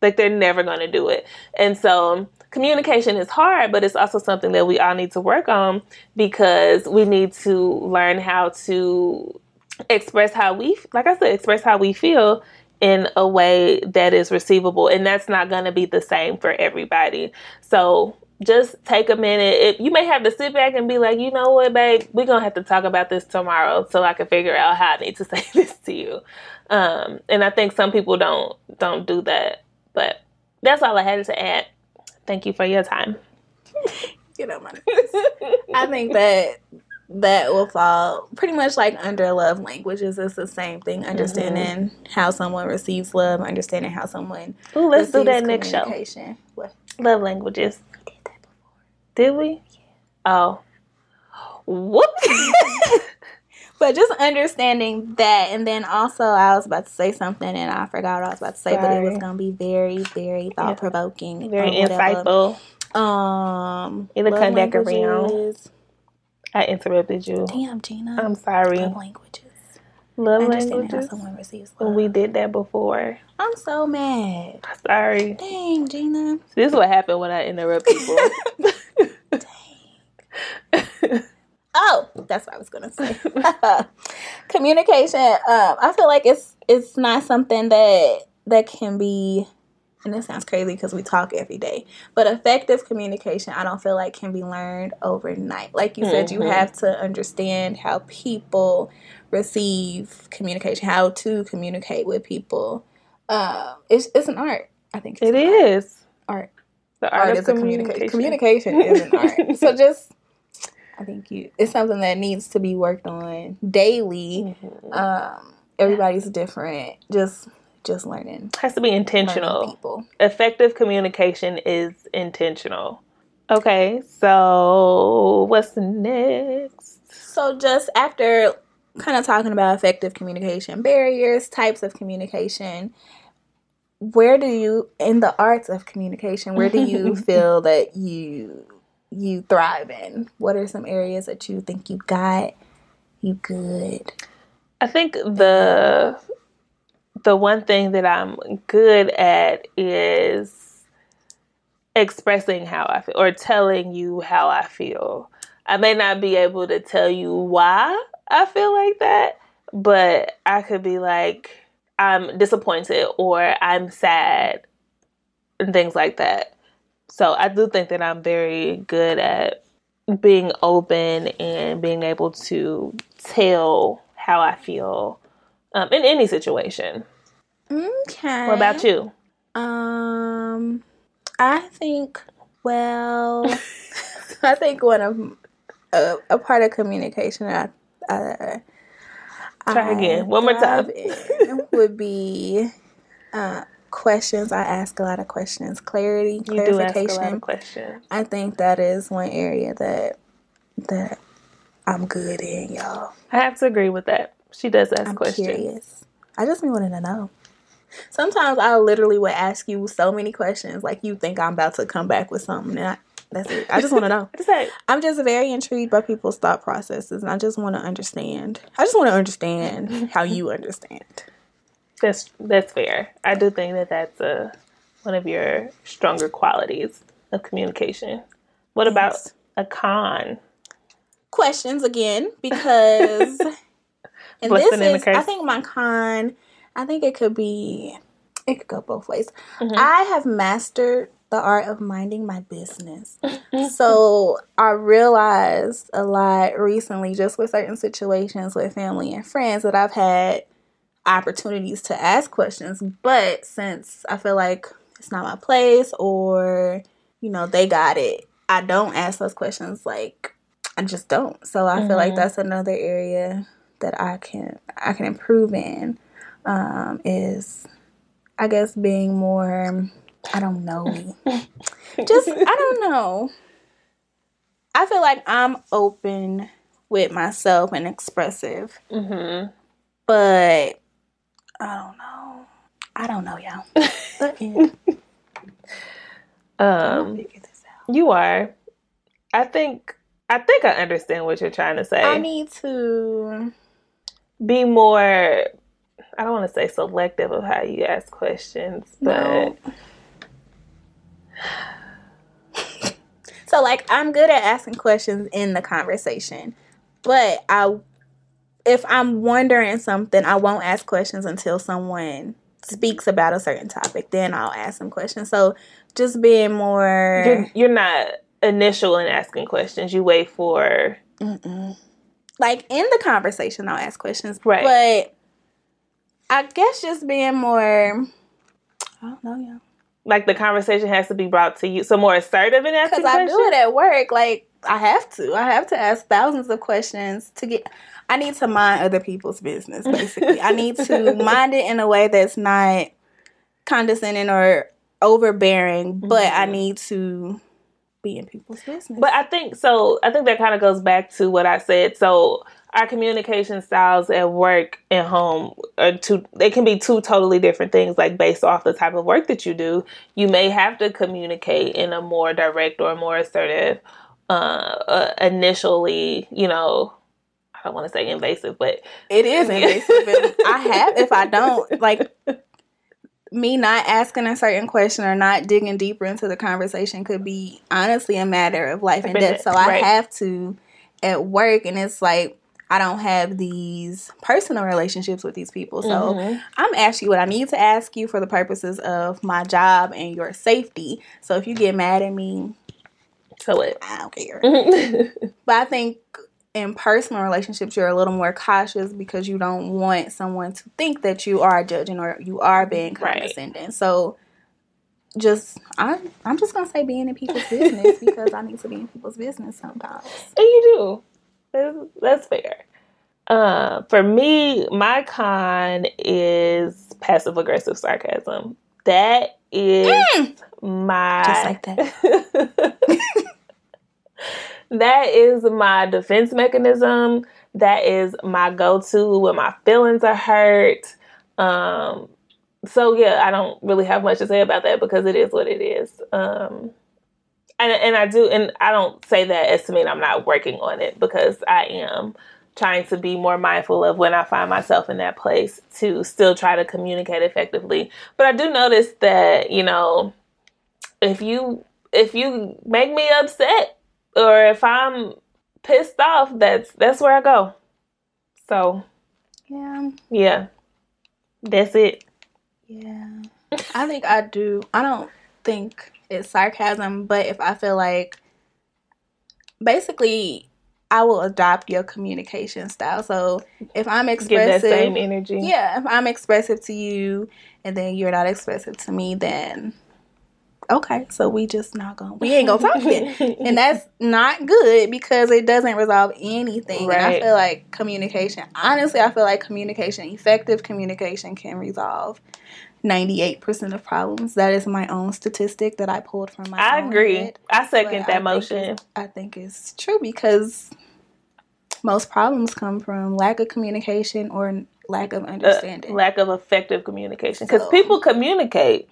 Like they're never going to do it. And so communication is hard but it's also something that we all need to work on because we need to learn how to express how we like i said express how we feel in a way that is receivable and that's not going to be the same for everybody. So just take a minute. It, you may have to sit back and be like you know what babe? We're going to have to talk about this tomorrow so i can figure out how i need to [LAUGHS] say this to you. Um, and i think some people don't don't do that but that's all i had to add. Thank you for your time. [LAUGHS] You know my I think that that will fall pretty much like under love languages. It's the same thing. Understanding how someone receives love, understanding how someone Ooh, let's do that next show. What? love languages. Did we? Oh. Whoops [LAUGHS] But just understanding that, and then also I was about to say something and I forgot what I was about to say, but it was gonna be very, very thought provoking, very insightful. Um, love come back around. I interrupted you Damn, Gina. i'm sorry love languages. love how languages someone receives when love. we did that before I'm so mad. sorry Dang, Gina. this is what happened when i interrupt people [LAUGHS] Oh, that's what I was gonna say. [LAUGHS] Communication. Um, I feel like it's it's not something that that can be. And it sounds crazy because we talk every day, but effective communication, I don't feel like can be learned overnight. Like you said, you Mhm. have to understand how people receive communication, how to communicate with people. Um, it's it's an art. I think it's it art. is art. the art, art of is a communication. Communication is an art. [LAUGHS] So just, I think you, it's something that needs to be worked on daily. Mhm. Um, everybody's different. Just, just learning. has to be intentional people. effective communication is intentional okay so what's next So just after kind of talking about effective communication barriers, types of communication. Where do you, in the arts of communication, where do you [LAUGHS] feel that you you thrive in? What are some areas that you think you got? You good? I think the the one thing that I'm good at is expressing how I feel or telling you how I feel. I may not be able to tell you why I feel like that, but I could be like, I'm disappointed or I'm sad and things like that. So I do think that I'm very good at being open and being able to tell how I feel um, in any situation. Okay. What about you? Um, I think. Well, [LAUGHS] I think one of a, a part of communication I, I Try again. One more time. [LAUGHS] would be uh, questions. I ask a lot of questions. Clarity, You do ask a clarification. questions. I think that is one area that that I'm good in, y'all. I have to agree with that. She does ask I'm questions. curious. I just be wanting to know. Sometimes I literally would ask you so many questions, like you think I'm about to come back with something, and I, that's it. I just want to know. What is that? I'm just very intrigued by people's thought processes, and I just want to understand. I just want to understand how you [LAUGHS] understand. That's that's fair. I do think that that's a one of your stronger qualities of communication. What about a con? Questions again, because [LAUGHS] and this is, I think my con. I think it could be, it could go both ways. Mhm. I have mastered the art of minding my business. [LAUGHS] so I realized a lot recently, just with certain situations with family and friends, that I've had opportunities to ask questions. But since I feel like it's not my place or, you know, they got it, I don't ask those questions. Like, I just don't. So I feel like Mhm. that's another area that I can I can improve in um, is I guess being more I don't know [LAUGHS] just I don't know. I feel like I'm open with myself and expressive, hmm but I don't know. I don't know, y'all. But yeah, [LAUGHS] I'll Um, figure this out. you are. I think. I think I understand what you're trying to say. I need to. Be more. I don't want to say selective of how you ask questions, but No. So like I'm good at asking questions in the conversation, but I if I'm wondering something, I won't ask questions until someone speaks about a certain topic. Then I'll ask them questions. So just being more you're, you're not initial in asking questions. You wait for Mm-mm. Like in the conversation, I'll ask questions, Right. But I guess just being more. I don't know, yeah. like the conversation has to be brought to you. So more assertive in asking Because I do it at work. Like I have to. I have to ask thousands of questions to get. I need to mind other people's business. Basically, I need to [LAUGHS] mind it in a way that's not condescending or overbearing. But I Mhm. need to be in people's business. But I think so. I think that kind of goes back to what I said. So our communication styles at work and home are two. They can be two totally different things. Like based off the type of work that you do, you may have to communicate in a more direct or more assertive. Uh, uh initially, you know, I don't want to say invasive, but it is invasive. I have if I don't like. [LAUGHS] Me not asking a certain question or not digging deeper into the conversation could be honestly a matter of life and death. So I have to at work, and it's like I don't have these personal relationships with these people. So Mhm. I'm asking you what I need to ask you for the purposes of my job and your safety. So if you get mad at me, so what? I don't care. [LAUGHS] But I think in personal relationships, you're a little more cautious because you don't want someone to think that you are judging or you are being Right. condescending. So just I'm I'm just gonna say being in people's business [LAUGHS] because I need to be in people's business sometimes. And you do. That's, that's fair. Uh, for me, my con is passive aggressive sarcasm. That is my Mm. Just like that. [LAUGHS] [LAUGHS] that is my defense mechanism. That is my go-to when my feelings are hurt. Um, so yeah, I don't really have much to say about that because it is what it is. Um, and and I do, and I don't say that as to mean I'm not working on it because I am trying to be more mindful of when I find myself in that place to still try to communicate effectively. But I do notice that you know, if you if you make me upset or if I'm pissed off, that's that's where I go. So Yeah. yeah, that's it. Yeah. I think I do. I don't think it's sarcasm, but if I feel like basically I will adopt your communication style. So if I'm Give that expressive, same energy. yeah, if I'm expressive to you and then you're not expressive to me, then okay, so we just not gonna we ain't gonna talk then. [LAUGHS] And that's not good because it doesn't resolve anything. And I feel like communication, honestly, I feel like communication, effective communication can resolve 98% of problems. That is my own statistic that I pulled from my I agree. head. I second I that think motion. it's- I think it's true because most problems come from lack of communication or lack of Uh, understanding. lack of effective communication because So- people communicate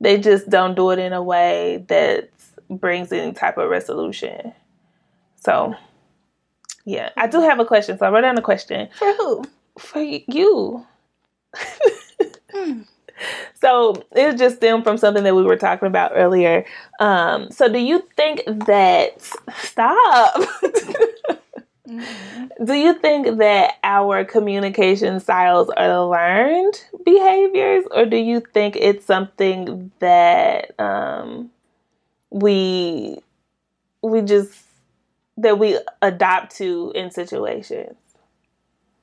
they just don't do it in a way that brings any type of resolution. So yeah i do have a question so i wrote down a question. For who? for you. Hmm. [LAUGHS] so it just stemmed from something that we were talking about earlier. Um so do you think that stop [LAUGHS] Mhm. Do you think that our communication styles are learned behaviors, or do you think it's something that um, we we just that we adopt to in situations?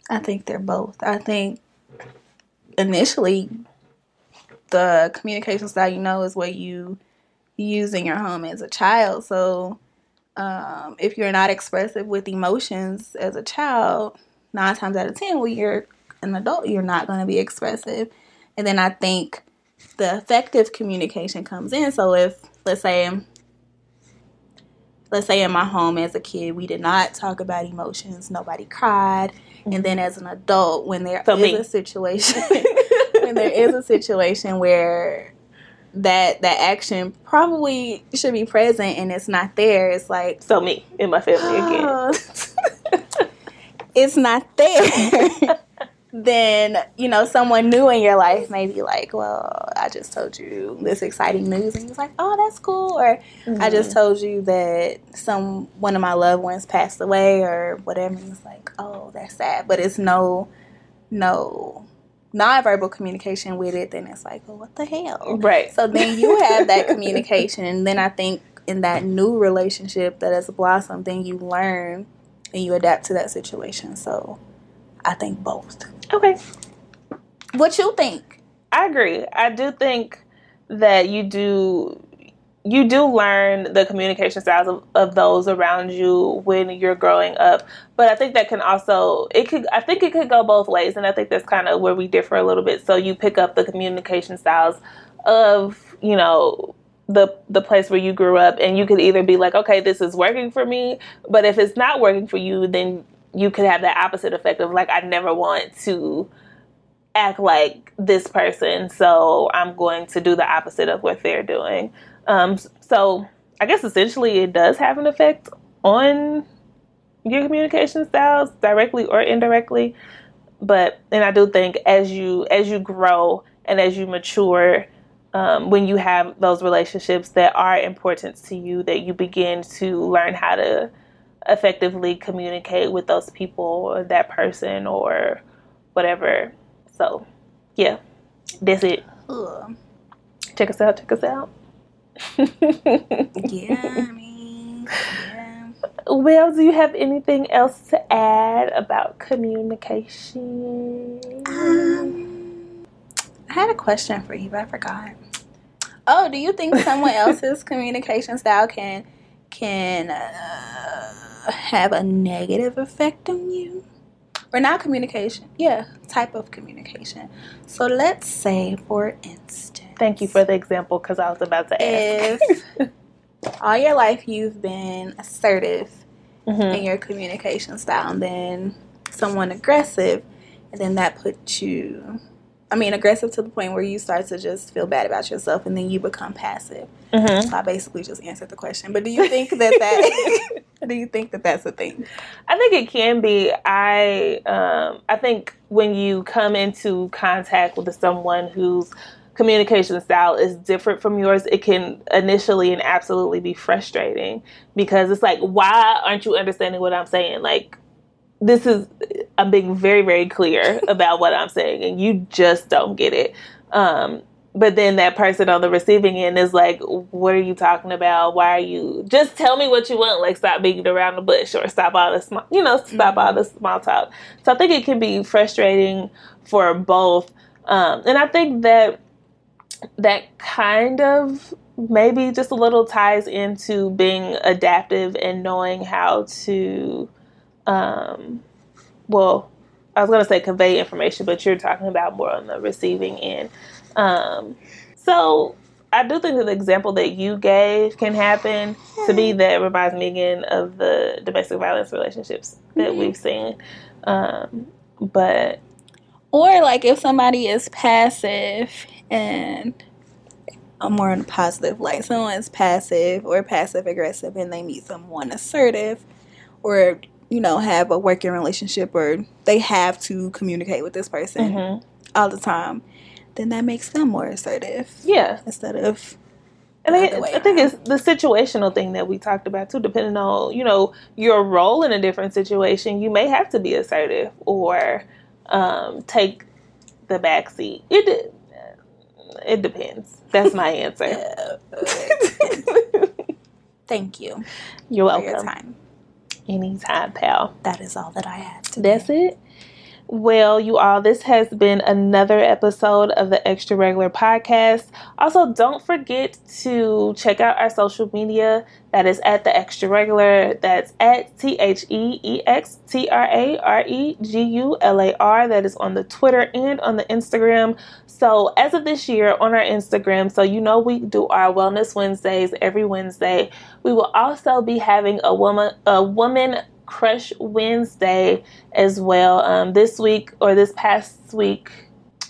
I think they're both. I think initially the communication style you know is what you use in your home as a child. So um, if you're not expressive with emotions as a child, nine times out of ten, when you're an adult, you're not going to be expressive. And then I think the effective communication comes in. So if let's say let's say in my home as a kid, we did not talk about emotions. Nobody cried. And then as an adult, when there is So me. a situation, [LAUGHS] when there is a situation where that that action probably should be present and it's not there, it's like So me in my family [GASPS] again. "Oh, it's not there. [LAUGHS] then you know someone new in your life may be like, "Well, I just told you this exciting news," and you're like, "Oh, that's cool," or I just mm-hmm. told you that some one of my loved ones passed away or whatever. And it's like, oh, that's sad. But it's no, no nonverbal communication with it. Then it's like, well, what the hell? right. So then you have that [LAUGHS] communication, and then I think in that new relationship that has blossomed, then you learn and you adapt to that situation. So I think both. Okay. What you think? I agree. I do think that you do you do learn the communication styles of, of those around you when you're growing up. But I think that can also it could I think it could go both ways and I think that's kind of where we differ a little bit. So you pick up the communication styles of, you know, the the place where you grew up and you could either be like, okay, this is working for me, but if it's not working for you, then you could have the opposite effect of like I never want to act like this person, so I'm going to do the opposite of what they're doing. Um, so I guess essentially it does have an effect on your communication styles, directly or indirectly. But and I do think as you as you grow and as you mature, um, when you have those relationships that are important to you, that you begin to learn how to effectively communicate with those people or that person or whatever. So, yeah, that's it. Ugh. Check us out. Check us out. Yeah, I mean, yeah. well, do you have anything else to add about communication? Um, I had a question for you, but I forgot. Oh, do you think someone [LAUGHS] else's communication style can can uh, have a negative effect on you? Or not communication? Yeah, type of communication. So let's say, for instance, Thank you for the example because I was about to ask. if [LAUGHS] all your life you've been assertive Mhm. in your communication style, and then someone aggressive, and then that puts you I mean, aggressive to the point where you start to just feel bad about yourself, and then you become passive. Mm-hmm. So I basically just answered the question. But do you think that that [LAUGHS] do you think that that's a thing? I think it can be. I um, I think when you come into contact with someone whose communication style is different from yours, it can initially and absolutely be frustrating because it's like, why aren't you understanding what I'm saying? Like, this is I'm being very very clear [LAUGHS] about what I'm saying, and you just don't get it. Um, but then that person on the receiving end is like, "What are you talking about? Why are you? Just tell me what you want. Like, stop beating around the bush, or stop all the small, you know, stop all the small talk." So I think it can be frustrating for both, um, and I think that that kind of maybe just a little ties into being adaptive and knowing how to um, well, I was going to say convey information, but you're talking about more on the receiving end. Um, so I do think that the example that you gave can happen. To me, that reminds me again of the domestic violence relationships that we've seen. Um, but Or like if somebody is passive and I'm more on a positive, like someone's passive or passive aggressive and they meet someone assertive or you know, have a working relationship or they have to communicate with this person mhm. all the time, then that makes them more assertive yeah, instead of And I, I think it's the situational thing that we talked about too, depending on, you know, your role in a different situation, you may have to be assertive or um, take the back seat. It, it depends. That's my answer. [LAUGHS] Thank you You're for your welcome. time. Anytime, pal. That is all that I had today. That's it. Well, you all, this has been another episode of the Extra Regular Podcast. Also, don't forget to check out our social media. That is at the Extra Regular. That's at T H E E X T R A R E G U L A R. That is on the Twitter and on the Instagram. So, as of this year, on our Instagram, so you know we do our Wellness Wednesdays every Wednesday. We will also be having a woman a woman crush Wednesday as well. Um, this week or this past week,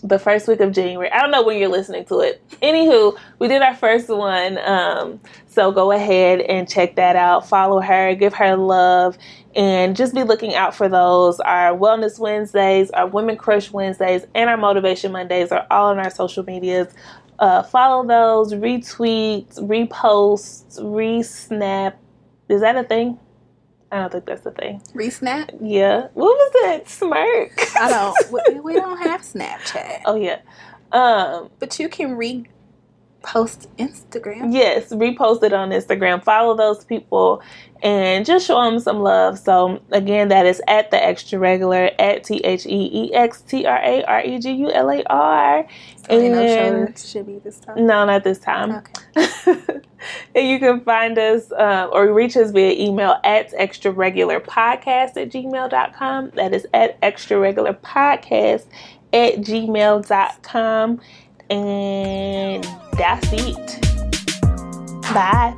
the first week of January. I don't know when you're listening to it. [LAUGHS] Anywho, we did our first one. Um, so go ahead and check that out. Follow her, give her love, and just be looking out for those. Our Wellness Wednesdays, our Women Crush Wednesdays, and our Motivation Mondays are all on our social medias. Uh, follow those, retweet, repost, resnap. Is that a thing? I don't think that's a thing. Resnap? Yeah. What was that smirk? I don't. we, we don't [LAUGHS] have Snapchat, oh yeah. Um. but you can repost Instagram. Yes. Repost it on Instagram. Follow those people, and just show them some love. So again, that is at the extra regular at t h e e x t r a r e g u l a r. Ain't no And- should be this time. No, not this time. Okay. [LAUGHS] and you can find us uh, or reach us via email at extra regular podcast at gmail.com. That is at extra regular podcast at gmail.com. And that's it. Bye.